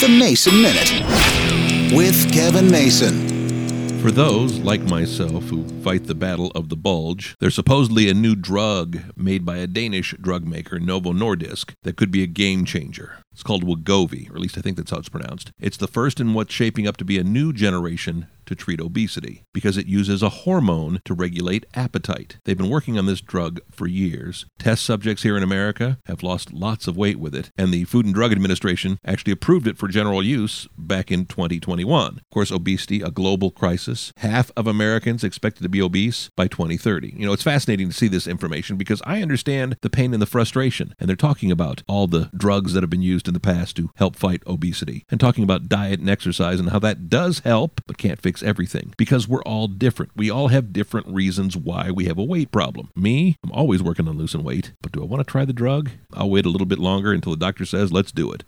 The Mason Minute with Kevin Mason. For those, like myself, who fight the battle of the bulge, there's supposedly a new drug made by a Danish drug maker, Novo Nordisk, that could be a game changer. It's called Wegovy, or at least I think that's how it's pronounced. It's the first in what's shaping up to be a new generation to treat obesity because it uses a hormone to regulate appetite. They've been working on this drug for years. Test subjects here in America have lost lots of weight with it, and the Food and Drug Administration actually approved it for general use back in 2021. Of course, obesity, a global crisis. Half of Americans expected to be obese by 2030. You know, it's fascinating to see this information because I understand the pain and the frustration, and they're talking about all the drugs that have been used in the past to help fight obesity, and talking about diet and exercise and how that does help, but can't everything because we're all different. We all have different reasons why we have a weight problem. Me, I'm always working on losing weight, but do I want to try the drug? I'll wait a little bit longer until the doctor says, let's do it.